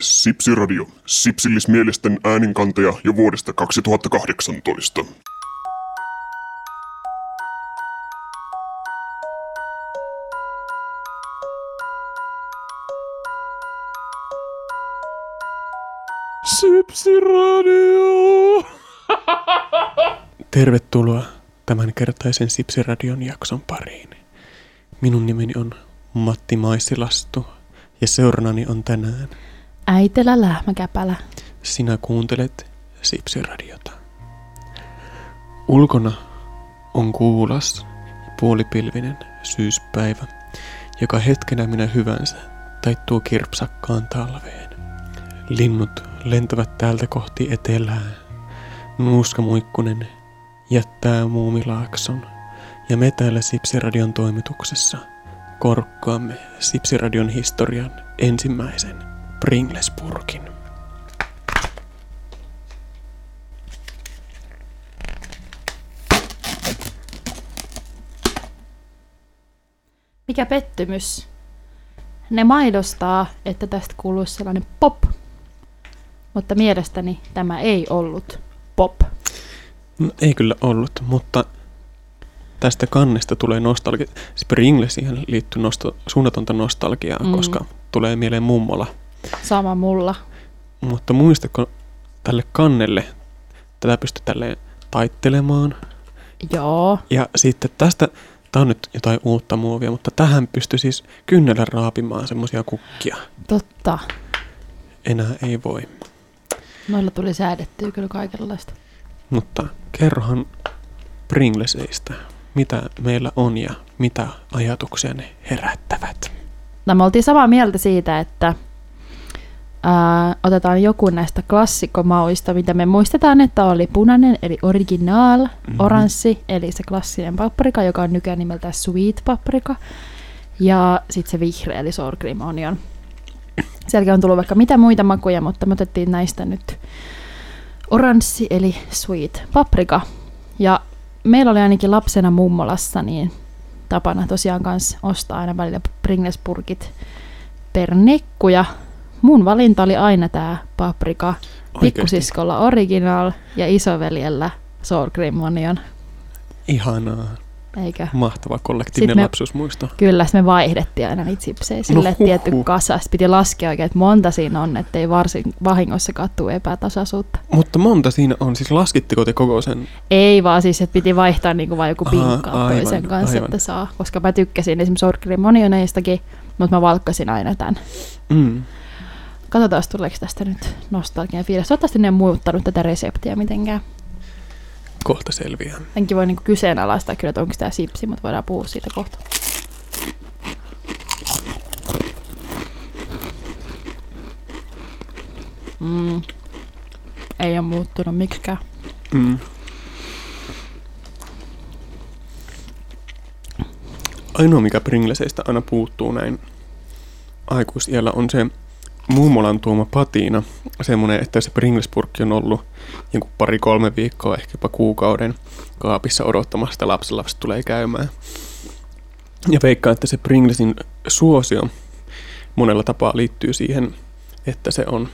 Sipsiradio, sipsillismielisten ääninkantaja jo vuodesta 2018. Sipsiradio! Tervetuloa tämänkertaisen Sipsiradion jakson pariin. Minun nimeni on Matti Maisilastu ja seurannani on tänään Äitelä lähmäkäpälä. Sinä kuuntelet Sipsiradiota. Ulkona on kuulas puolipilvinen syyspäivä, joka hetkenä minä hyvänsä taittuu kirpsakkaan talveen. Linnut lentävät täältä kohti etelää. Nuuska muikkunen jättää muumilaakson ja me täällä Sipsiradion toimituksessa korkkaamme Sipsiradion historian ensimmäisen Pringlesburgin. Mikä pettymys. Ne maidostaa, että tästä kuuluisi sellainen pop. Mutta mielestäni tämä ei ollut pop. No, ei kyllä ollut, mutta tästä kannesta tulee nostalgia. Springlesiin liittyy nosto, suunnatonta nostalgiaa, mm. koska tulee mieleen mummola. Sama mulla. Mutta muistatko tälle kannelle, tätä pystyy tälleen taittelemaan. Joo. Ja sitten tästä, tämä on nyt jotain uutta muovia, mutta tähän pystyy siis kynnellä raapimaan semmoisia kukkia. Totta. Enää ei voi. Noilla tuli säädettyä kyllä kaikenlaista. Mutta kerrohan Pringleseistä, mitä meillä on ja mitä ajatuksia ne herättävät. No, me oltiin samaa mieltä siitä, että ää, otetaan joku näistä klassikkomauista, mitä me muistetaan, että oli punainen, eli original, mm-hmm. oranssi, eli se klassinen paprika, joka on nykyään nimeltään sweet paprika, ja sitten se vihreä, eli sour cream onion. Sielläkin on tullut vaikka mitä muita makuja, mutta me otettiin näistä nyt oranssi, eli sweet paprika. Ja meillä oli ainakin lapsena mummolassa niin tapana tosiaan kanssa ostaa aina välillä Pringlesburgit per nekku. Mun valinta oli aina tämä paprika. Pikkusiskolla original ja isoveljellä sour cream onion. Ihanaa. Eikö? Mahtava kollektiivinen me- lapsuusmuisto. Kyllä, me vaihdettiin aina niitä sipsejä sille No tietty kasa. Sitten piti laskea oikein, että monta siinä on, ettei varsin vahingossa kattuu epätasaisuutta. Mutta monta siinä on, siis laskitteko te koko sen? Ei vaan siis, että piti vaihtaa niinku vaan joku Aha, pinkkaa aivan, toisen kanssa, aivan. että saa. Koska mä tykkäsin esimerkiksi sour cream onioneistakin, mutta mä valkkasin aina tämän. Mm. Katsotaan, tuleeko tästä nyt nostalgian fiilis. Toivottavasti ne on muuttanut tätä reseptiä mitenkään. Kohta selviää. Enkin voi niinku kyseenalaistaa kyllä, että onko tämä sipsi, mutta voidaan puhua siitä kohta. Mm. Ei ole muuttunut miksikään. Mm. Ainoa, mikä Pringleseistä aina puuttuu näin aikuisiellä, on se mummolan tuoma patiina. Semmoinen, että se Pringlespurkki on ollut jonkun pari-kolme viikkoa, ehkä jopa kuukauden kaapissa odottamassa, että lapsenlapset tulee käymään. Ja veikkaan, että se Pringlesin suosio monella tapaa liittyy siihen, että se on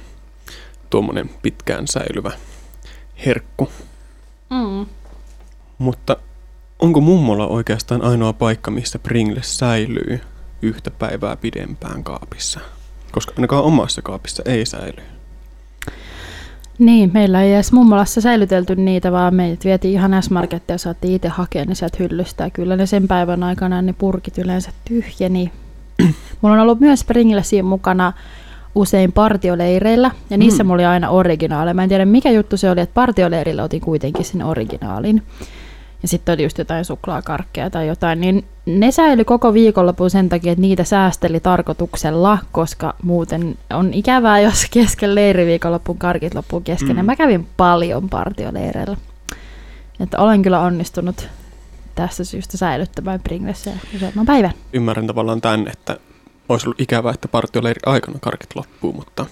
tuommoinen pitkään säilyvä herkku. Mm. Mutta onko mummola oikeastaan ainoa paikka, missä Pringles säilyy yhtä päivää pidempään kaapissa? Koska ainakaan omassa kaapissa ei säily. Niin, meillä ei edes mummolassa säilytelty niitä, vaan meidät vietiin ihan S-Markettia ja saatiin itse hakea ne sieltä hyllystä. Ja kyllä ne sen päivän aikana ne purkit yleensä tyhjeni. Mulla on ollut myös Pringlesiä mukana usein partioleireillä, ja niissä Mm. mulla oli aina originaaleja. Mä en tiedä mikä juttu se oli, että partioleirillä otin kuitenkin sinne originaalin. Ja sitten oli just jotain suklaakarkkeja tai jotain, niin ne säilyi koko viikonlopun sen takia, että niitä säästeli tarkoituksella, koska muuten on ikävää, jos kesken leiriviikonlopun karkit loppuu kesken. Mm. Mä kävin paljon partioleireillä. Että olen kyllä onnistunut tässä syystä säilyttämään Pringlesia useamman päivän. Ymmärrän tavallaan tämän, että olisi ollut ikävää, että partioleiri aikana karkit loppuu, mutta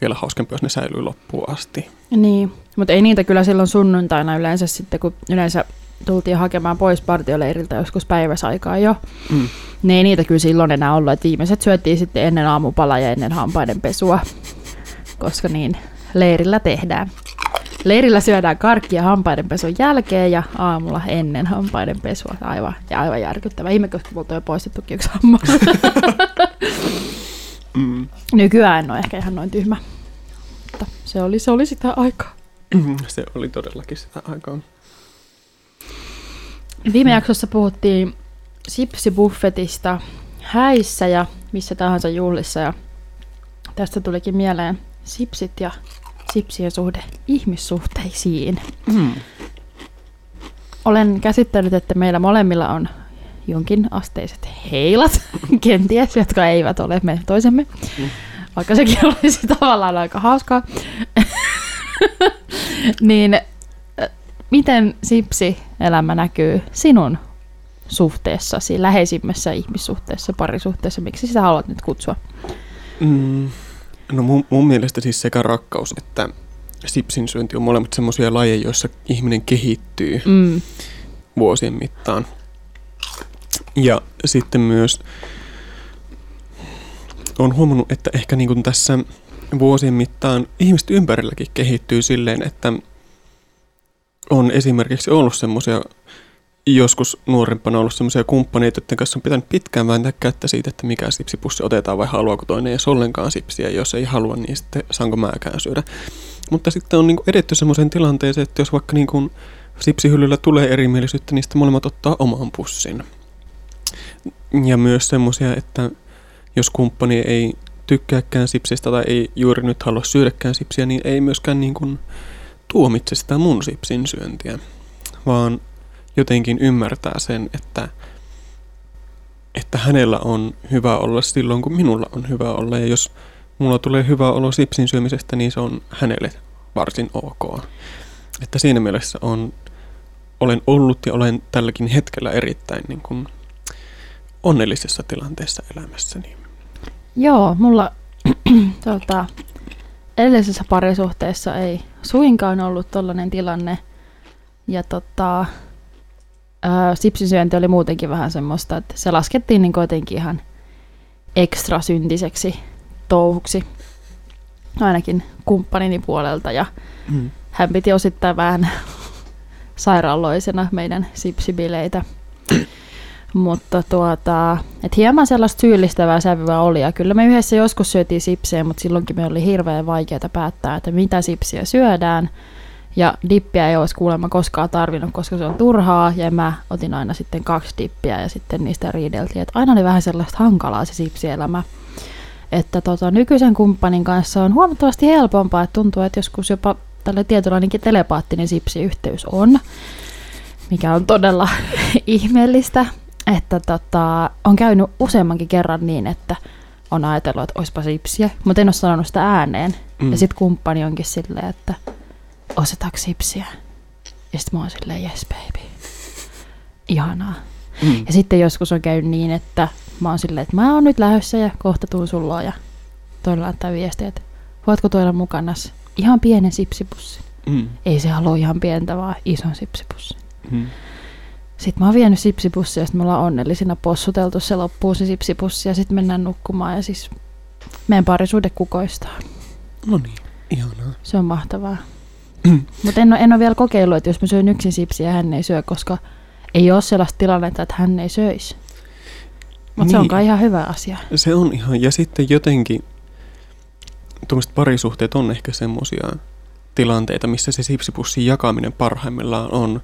vielä hauskempi, jos ne säilyy loppuun asti. Niin, mutta ei niitä kyllä silloin sunnuntaina yleensä sitten, kun yleensä tultiin hakemaan pois partioleiriltä joskus päiväsaikaa jo. Mm. Ne ei niitä kyllä silloin enää ollut, että viimeiset syöttiin sitten ennen aamupalaa ja ennen hampaiden pesua. koska niin leirillä tehdään. Leirillä syödään karkkia hampaidenpesun jälkeen ja aamulla ennen hampaidenpesua. Aivan, ja aivan järkyttävä. Ihme, koska multa on jo poistettukin yksi hammas. Mm. Nykyään en ole ehkä ihan noin tyhmä. Mutta se oli, se oli sitä aikaa. Se oli todellakin sitä aikaa. Viime jaksossa puhuttiin sipsibuffetista häissä ja missä tahansa juhlissa. Ja tästä tulikin mieleen sipsit ja sipsien suhde ihmissuhteisiin. Mm. Olen käsittänyt, että meillä molemmilla on jonkin asteiset heilat, kenties, jotka eivät ole me toisemme. Mm. Vaikka sekin olisi tavallaan aika hauskaa. niin miten sipsi-elämä näkyy sinun suhteessasi, läheisimmässä ihmissuhteessa, parisuhteessa? Miksi sitä haluat nyt kutsua? Mm. No mun, mun mielestä siis sekä rakkaus että sipsin syönti on molemmat semmoisia lajeja, joissa ihminen kehittyy Mm. vuosien mittaan. Ja sitten myös olen huomannut, että ehkä niin kuin tässä vuosien mittaan ihmiset ympärilläkin kehittyy silleen, että on esimerkiksi ollut semmoisia joskus nuorempana ollut semmoisia kumppaneita, joiden kanssa on pitänyt pitkään vääntää kättä siitä, että mikä sipsipussi otetaan vai haluaako toinen edes ollenkaan sipsiä. Jos ei halua, niin sitten saanko mäkään syödä. Mutta sitten on niinku edetty semmoiseen tilanteeseen, että jos vaikka niinku sipsihyllyllä tulee erimielisyyttä, niin sitten molemmat ottaa oman pussin. Ja myös semmoisia, että jos kumppani ei tykkääkään sipsistä tai ei juuri nyt halua syödäkään sipsiä, niin ei myöskään niin kuin tuomitse sitä mun sipsin syöntiä, vaan jotenkin ymmärtää sen, että, että hänellä on hyvä olla silloin, kun minulla on hyvä olla. Ja jos mulla tulee hyvä olo sipsin syömisestä, niin se on hänelle varsin ok. Että siinä mielessä on, olen ollut ja olen tälläkin hetkellä erittäin niin kuin onnellisessa tilanteessa elämässäni. Joo, mulla tota, edellisessä parisuhteessa ei suinkaan ollut tollainen tilanne. Ja tota, ää, sipsisyönti oli muutenkin vähän semmoista, että se laskettiin niin jotenkin ihan ekstra syntiseksi touhuksi. Ainakin kumppanini puolelta ja Mm. hän piti osittain vähän sairaaloisena meidän sipsibileitä. Mutta tuota, et hieman sellaista syyllistävää sävyä oli. Ja kyllä me yhdessä joskus syötiin sipsejä, mutta silloinkin me oli hirveän vaikeaa päättää, että mitä sipsiä syödään. Ja dippiä ei olisi kuulemma koskaan tarvinnut, koska se on turhaa. Ja mä otin aina sitten kaksi dippiä ja sitten niistä riideltiin. Että aina oli vähän sellaista hankalaa se sipsielämä. Että tota, nykyisen kumppanin kanssa on huomattavasti helpompaa. Että tuntuu, että joskus jopa tällä tietynlainenkin telepaattinen sipsiyhteys on, mikä on todella ihmeellistä. Että tota, on käynyt useammankin kerran niin, että on ajatellut, että olisipa sipsiä, mutta en ole sanonut sitä ääneen. Mm. Ja sitten kumppani onkin silleen, että ostetaanko sipsiä? Ja sitten mä oon silleen, yes baby. Ihanaa. Mm. Ja sitten joskus on käynyt niin, että mä oon silleen, että mä oon nyt lähdössä ja kohta tuun sun luo. Ja toinen laittaa viestiä, että voitko tuoda mukana ihan pienen sipsipussin. Mm. Ei se halua ihan pientä, vaan ison sipsipussin. Mm. Sitten mä oon vienyt sipsipussia ja sitten me ollaan onnellisina possuteltu se loppuun se sipsipussi ja sitten mennään nukkumaan ja siis meidän parisuhde kukoistaa. No niin, ihanaa. Se on mahtavaa. Mutta en, ole- en ole vielä kokeillut, että jos mä syön yksin sipsiä ja hän ei syö, koska ei ole sellaista tilannetta, että hän ei söisi. Mutta se on Niin. kai ihan hyvä asia. Se on ihan, ja sitten jotenkin tuommoiset parisuhteet on ehkä semmoisia tilanteita, missä se sipsipussin jakaminen parhaimmillaan on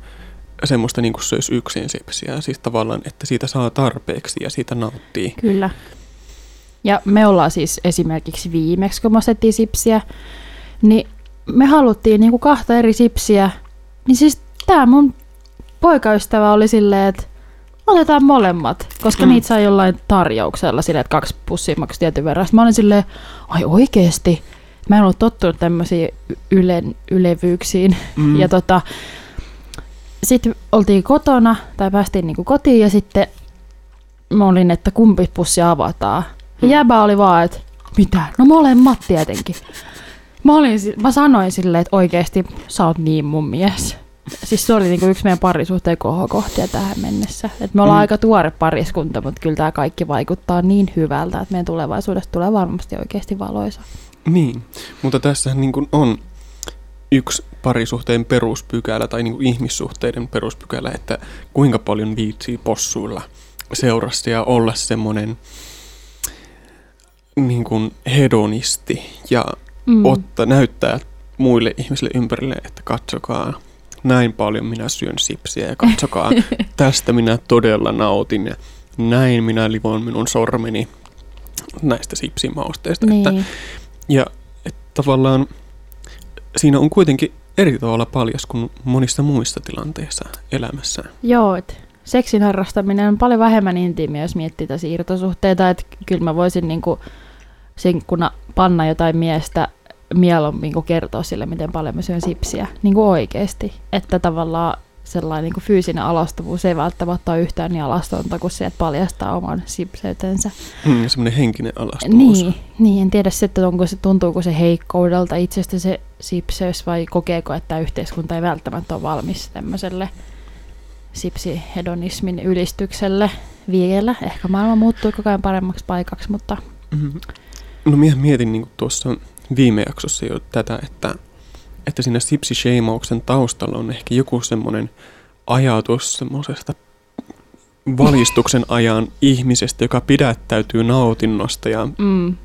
semmoista niin kuin söisi yksin sipsiä. Siis tavallaan, että siitä saa tarpeeksi ja siitä nauttii. Kyllä. Ja me ollaan siis esimerkiksi viimeksi, kun me ostettiin sipsiä, niin me haluttiin niinku kahta eri sipsiä. Niin siis tämä mun poikaystävä oli silleen, että otetaan molemmat, koska Mm. niitä sai jollain tarjouksella silleen, että kaksi pussia maksoi tietyn verran. Sitten mä olin silleen, ai oikeesti? Mä en ollut tottunut tämmöisiin yle, ylevyyksiin. Mm. Ja tota, sitten oltiin kotona, tai päästiin niinku kotiin, ja sitten mä olin, että kumpi pussi avataan. Ja Mm. jäbä oli vaan, että mitä? No molemmat tietenkin. Mä, olin, mä sanoin silleen, että oikeesti sä oot niin mun mies. Siis se oli niinku yksi meidän parisuhteen kohokohtia tähän mennessä. Et me ollaan Mm. aika tuore pariskunta, mutta kyllä tämä kaikki vaikuttaa niin hyvältä, että meidän tulevaisuudesta tulee varmasti oikeasti valoisa. Niin, mutta tässä niin on yksi parisuhteen peruspykälä tai niin ihmissuhteiden peruspykälä, että kuinka paljon viitsii possuilla seurassa ja olla semmoinen niin kuin hedonisti ja mm. ottaa, näyttää muille ihmisille ympärille, että katsokaa, näin paljon minä syön sipsiä ja katsokaa, tästä minä todella nautin ja näin minä livon minun sormeni näistä sipsimausteista. Niin. Että, ja että tavallaan siinä on kuitenkin eri tavalla paljas kuin monissa muissa tilanteissa elämässä. Joo, että seksin harrastaminen on paljon vähemmän intiimiä, jos miettii tässä irtosuhteita, että kyllä mä voisin niinku sinkkuna panna jotain miestä mieluummin kuin kertoa sille, miten paljon mä syön sipsiä, niin kuin oikeasti. Että tavallaan sellainen niin kuin fyysinen alastovuus ei välttämättä ole yhtään niin alastonta kuin se, että paljastaa oman sipseytensä. Mm, semmoinen henkinen alastovuus. Niin, niin, en tiedä sitten, onko se, tuntuuko se heikkoudelta itsestä se sipseys vai kokeeko, että yhteiskunta ei välttämättä ole valmis tämmöiselle sipsihedonismin ylistykselle vielä. Ehkä maailma muuttuu koko ajan paremmaksi paikaksi, mutta... Mm-hmm. No minä mietin niin tuossa viime jaksossa jo tätä, että, että siinä sipsisheimauksen taustalla on ehkä joku semmoinen ajatus semmoisesta valistuksen ajan ihmisestä, joka pidättäytyy nautinnosta ja mm.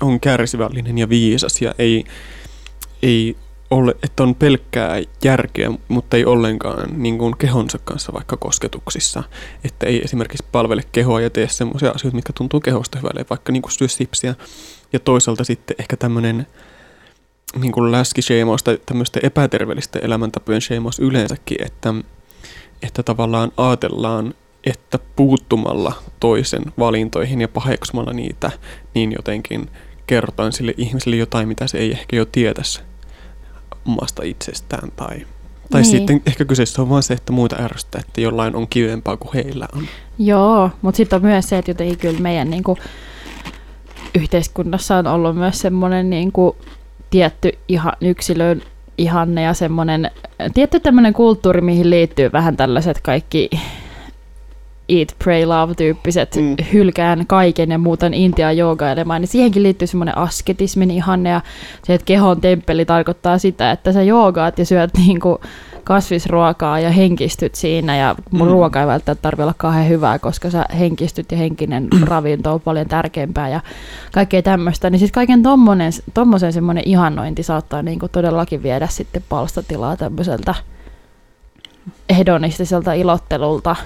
on kärsivällinen ja viisas ja ei, ei ole, että on pelkkää järkeä, mutta ei ollenkaan niin kuin kehonsa kanssa vaikka kosketuksissa. Että ei esimerkiksi palvele kehoa ja tee semmoisia asioita, mitkä tuntuu kehosta hyvälle, vaikka niin kuin syö sipsiä. Ja toisaalta sitten ehkä tämmöinen niin kuin läskisheimaus tai tämmöistä epäterveellistä elämäntapojen sheimaus yleensäkin, että, että tavallaan ajatellaan, että puuttumalla toisen valintoihin ja paheksumalla niitä, niin jotenkin kerrotaan sille ihmiselle jotain, mitä se ei ehkä jo tietäisi omasta itsestään. Tai, tai niin. sitten ehkä kyseessä on vain se, että muita ärsyttää, että jollain on kivempaa kuin heillä on. Joo, mutta sitten on myös se, että jotenkin kyllä meidän niin kuin, yhteiskunnassa on ollut myös semmoinen niin kuin, tietty ihan yksilön ihanne ja semmoinen tietty tämmöinen kulttuuri, mihin liittyy vähän tällaiset kaikki eat, pray, love-tyyppiset mm. hylkään kaiken ja muuten Intia joogailemaan, niin siihenkin liittyy semmoinen asketismin ihanne ja se, että kehon temppeli tarkoittaa sitä, että sä joogaat ja syöt niinku kasvisruokaa ja henkistyt siinä ja mun mm. ruoka ei välttämättä tarvitse olla kauhean hyvää, koska sä henkistyt ja henkinen ravinto on paljon tärkeämpää ja kaikkea tämmöistä, niin sitten kaiken tommonen, tommosen semmoinen ihannointi saattaa niinku todellakin viedä sitten palstatilaa tämmöiseltä hedonistiselta ilottelulta,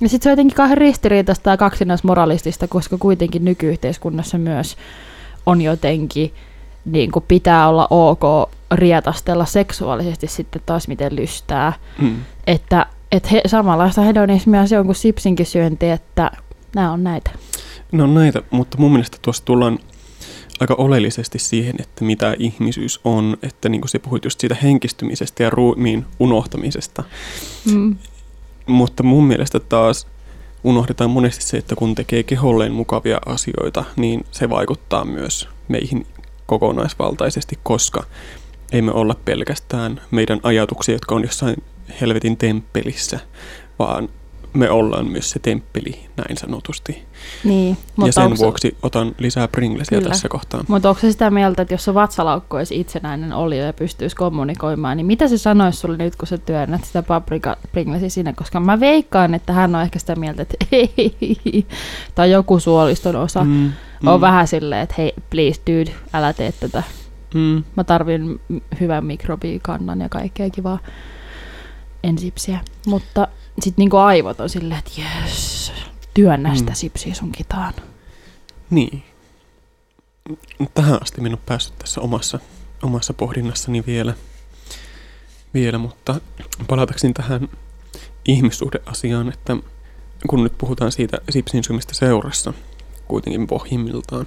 ja sitten se on jotenkin kauhean ristiriitaista ja kaksinaismoralistista, koska kuitenkin nykyyhteiskunnassa myös on jotenkin, niin kuin pitää olla ok rietastella seksuaalisesti sitten taas miten lystää. Mm. Että et he, samanlaista hedonismia se on kuin sipsinkin syönti, että nämä on näitä. No on näitä, mutta mun mielestä tuossa tullaan aika oleellisesti siihen, että mitä ihmisyys on, että niin kuin sä puhuit just siitä henkistymisestä ja ruumiin unohtamisesta. Mm. Mutta mun mielestä taas unohdetaan monesti se, että kun tekee keholleen mukavia asioita, niin se vaikuttaa myös meihin kokonaisvaltaisesti, koska ei me olla pelkästään meidän ajatuksia, jotka on jossain helvetin temppelissä, vaan me ollaan myös se temppeli, näin sanotusti. Niin, mutta ja sen vuoksi otan lisää Pringlesia Kyllä. tässä kohtaa. Mutta onko se sitä mieltä, että jos se vatsalaukku olisi itsenäinen oli ja pystyisi kommunikoimaan, niin mitä se sanoisi sulle nyt, kun sä työnnät sitä paprika Pringlesia sinne? Koska mä veikkaan, että hän on ehkä sitä mieltä, että ei, tai joku suoliston osa mm, on mm. vähän silleen, että hei, please dude, älä tee tätä. Mm. Mä tarvin hyvän mikrobiikannan ja kaikkea kivaa ensipsiä. Mutta sitten niinku aivot on silleen, että jes, työnnä sitä mm. sipsiä sun kitaan. Niin. Tähän asti minä olen päässyt tässä omassa, omassa pohdinnassani vielä, vielä, mutta palatakseni tähän ihmissuhdeasiaan, että kun nyt puhutaan siitä sipsin syömistä seurassa, kuitenkin pohjimmiltaan,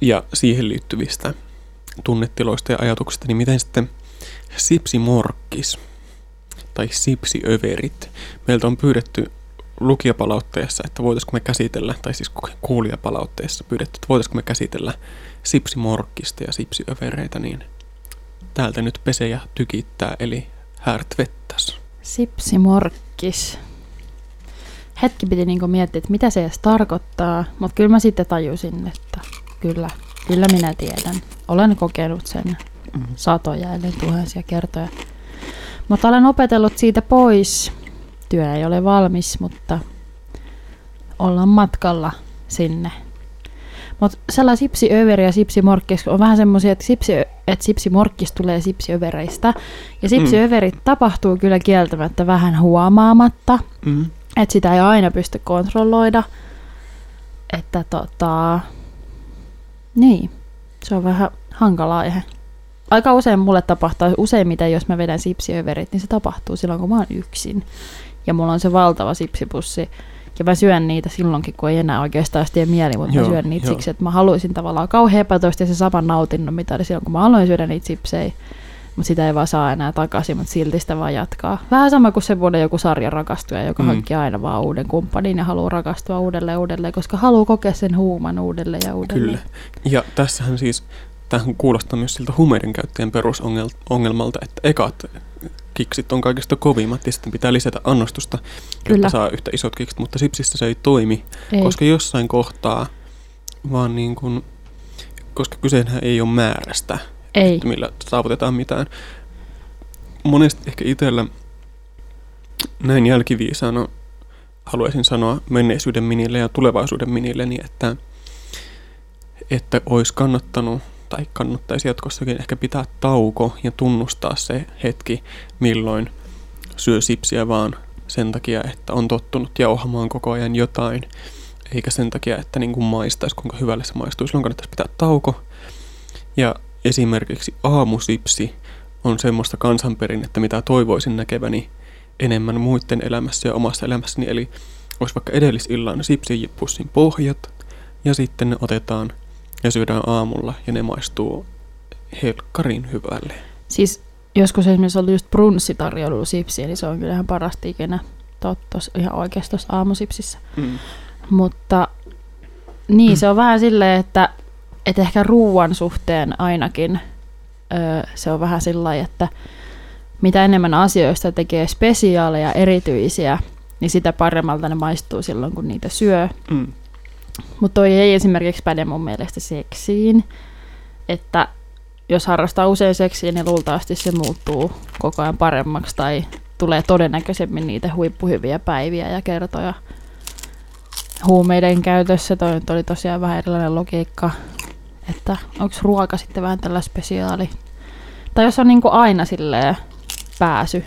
ja siihen liittyvistä tunnetiloista ja ajatuksista, niin miten sitten sipsimorkkis – tai sipsiöverit. Meiltä on pyydetty lukijapalautteessa, että voitaisiko me käsitellä, tai siis kuulijapalautteessa pyydetty, että voitaisiko me käsitellä sipsimorkkista ja sipsiövereitä, niin täältä nyt pesee ja tykittää, eli härt vettas. Sipsimorkkis. Hetki piti niinku miettiä, että mitä se edes tarkoittaa, mutta kyllä mä sitten tajusin, että kyllä, Kyllä minä tiedän. Olen kokenut sen Mm. satoja eli tuhansia kertoja. Mutta olen opetellut siitä pois. Työ ei ole valmis, mutta ollaan matkalla sinne. Mutta sellainen sipsiöveri ja sipsimorkkis on vähän semmoisia, että, sipsi, että sipsimorkkis tulee sipsiövereistä. Ja sipsiöverit tapahtuu kyllä kieltämättä vähän huomaamatta. Mm. Että sitä ei aina pysty kontrolloida. Että tota... Niin, se on vähän hankala aihe. Aika usein mulle tapahtuu, useimmiten jos mä vedän sipsiöverit, niin se tapahtuu silloin, kun mä oon yksin. Ja mulla on se valtava sipsipussi. Ja mä syön niitä silloinkin, kun ei enää oikeastaan tee mieli, mutta Joo, mä syön niitä joo. siksi, että mä haluaisin tavallaan kauhean epätoista se saman nautinnon, mitä oli silloin, kun mä aloin syödä niitä sipsejä. Mutta sitä ei vaan saa enää takaisin, mutta silti sitä vaan jatkaa. Vähän sama kuin se vuoden joku sarja rakastuja, joka Mm. hankkii aina vaan uuden kumppanin ja haluaa rakastua uudelleen uudelleen, koska haluaa kokea sen huuman uudelleen ja uudelleen. Kyllä. Ja tässähän siis, tähän kuulostaa myös siltä huumeiden käyttäjän perusongelmalta, että ekat kiksit on kaikista kovimmat ja sitten pitää lisätä annostusta, Kyllä. jotta saa yhtä isot kiksit, mutta sipsissä se ei toimi, Ei. koska jossain kohtaa vaan niin kuin, koska kyseenhän ei ole määrästä, ei. että millä saavutetaan mitään. Monesti ehkä itsellä näin jälkiviisaana haluaisin sanoa menneisyyden minille ja tulevaisuuden minille, niin että, että olisi kannattanut tai kannattaisi jatkossakin ehkä pitää tauko ja tunnustaa se hetki, milloin syö sipsiä vaan sen takia, että on tottunut jauhamaan koko ajan jotain, eikä sen takia, että niin kuin maistaisi, kuinka hyvälle se maistuu. Silloin kannattaisi pitää tauko. Ja esimerkiksi aamusipsi on semmoista kansanperinnettä, mitä toivoisin näkeväni enemmän muiden elämässä ja omassa elämässäni. Eli olisi vaikka edellisillan sipsipussin pohjat ja sitten ne otetaan ja syödään aamulla ja ne maistuu helkkarin hyvälle. Siis joskus esimerkiksi oli just brunssitarjoilu sipsiä, niin se on kyllä ihan parasta ikinä totta ihan oikeasti tuossa aamusipsissä. Mm. Mutta niin, se on vähän silleen, että, että ehkä ruuan suhteen ainakin öö, se on vähän sillä lailla, että mitä enemmän asioista tekee spesiaaleja, erityisiä, niin sitä paremmalta ne maistuu silloin, kun niitä syö. Mm. Mutta toi ei esimerkiksi päde mun mielestä seksiin, että jos harrastaa usein seksiä, niin luultavasti se muuttuu koko ajan paremmaksi tai tulee todennäköisemmin niitä huippuhyviä päiviä ja kertoja huumeiden käytössä. Toi nyt oli tosiaan vähän erilainen logiikka, että onko ruoka sitten vähän tällä spesiaali. Tai jos on niinku aina silleen pääsy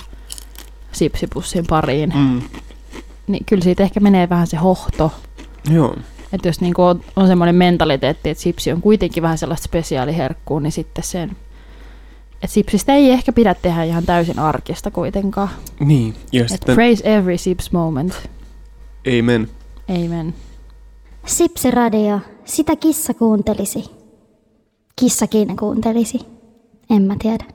sipsipussin pariin, Mm. niin kyllä siitä ehkä menee vähän se hohto. Joo. Että jos niinku on, on semmoinen mentaliteetti, että sipsi on kuitenkin vähän sellaista spesiaaliherkkuu, niin sitten sen... Että sipsistä ei ehkä pidä tehdä ihan täysin arkista kuitenkaan. Niin, ja Et sitten praise every sips moment. amen. Amen. Sipsiradio, sitä kissa kuuntelisi. Kissakin kuuntelisi. En mä tiedä.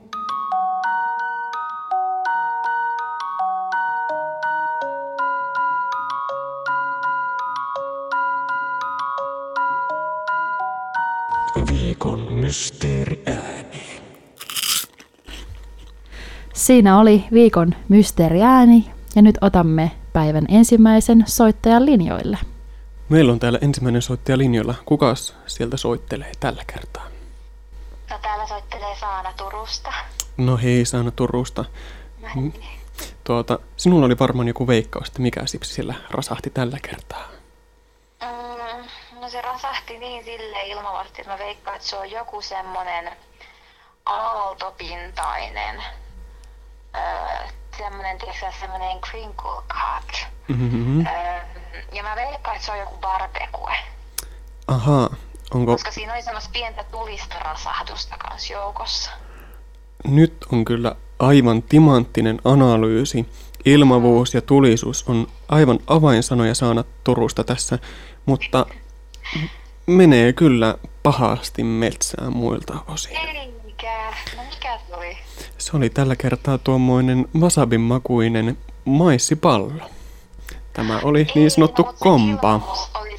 Viikon mysteeriääni. Siinä oli viikon mysteeriääni ja nyt otamme päivän ensimmäisen soittajan linjoille. Meillä on täällä ensimmäinen soittaja linjoilla. Kukas sieltä soittelee tällä kertaa? No täällä soittelee Saana Turusta. No hei, Saana Turusta. Mm. Tuota, sinulla oli varmaan joku veikkaus, että mikä sipsi sillä rasahti tällä kertaa. Mm, no se rasahti niin sille ilmavasti, että mä veikkaan, että se on joku semmonen aaltopintainen, öö, semmonen, tiedätkö semmonen crinkle cut. Mm-hmm. Öö, ja mä veikkaan, että se on joku barbecue, Ahaa, onko... koska siinä oli semmoista pientä tulista rasahdusta kanssa joukossa. Nyt on kyllä aivan timanttinen analyysi. Ilmavuus ja tulisuus on aivan avainsanoja Saana Turusta tässä, mutta menee kyllä pahasti metsään muilta osin. Eikä, no mikä se oli? Se oli tällä kertaa tuommoinen wasabin makuinen maissipallo. Tämä oli niin sanottu no, kompa. oli joo,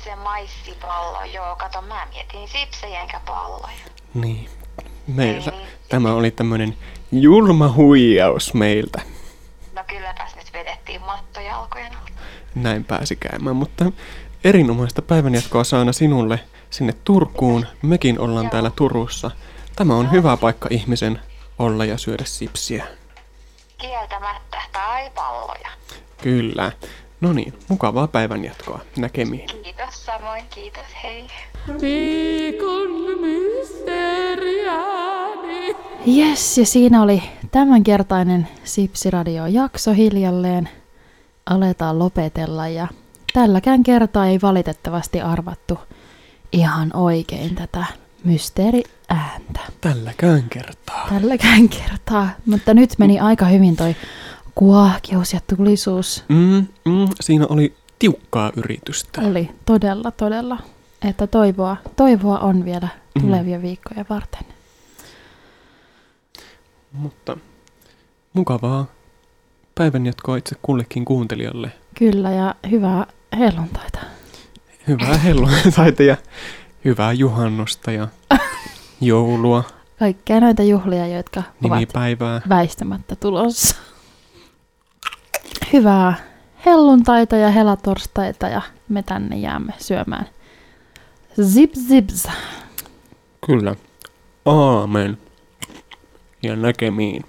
kato mä mietin sipsejä enkä palloja. Niin, meillä tämä oli tämmöinen julma huijaus meiltä. No kylläpäs nyt vedettiin mattojalkojen. Näin pääsi käymään, mutta erinomaista päivänjatkoa Saana sinulle. sinne Turkuun. Mekin ollaan täällä Turussa. Tämä on hyvä paikka ihmisen olla ja syödä sipsiä. Kieltämättä. Tai palloja. Kyllä. No niin, mukavaa päivänjatkoa. Näkemiin. Kiitos samoin. Kiitos. Hei. Yes, ja siinä oli tämänkertainen Sipsiradio-jakso hiljalleen. Aletaan lopetella ja tälläkään kertaa ei valitettavasti arvattu ihan oikein tätä mysteeriääntä. Tälläkään kertaa. Tälläkään kertaa, mutta nyt meni aika hyvin toi kuahkeus ja tulisuus. Mm, mm, siinä oli tiukkaa yritystä. Oli todella, todella, että toivoa, toivoa on vielä tulevia viikkoja varten. Mutta mukavaa päivänjatkoa itse kullekin kuuntelijalle. Kyllä, ja hyvää helluntaita. Hyvää helluntaita ja hyvää juhannusta ja joulua, Kaikkea noita juhlia, jotka ovat nimipäivää. väistämättä tulossa. Hyvää helluntaita ja helatorstaita ja me tänne jäämme syömään. Zip zips. Kyllä. Aamen. Ja näkemiin.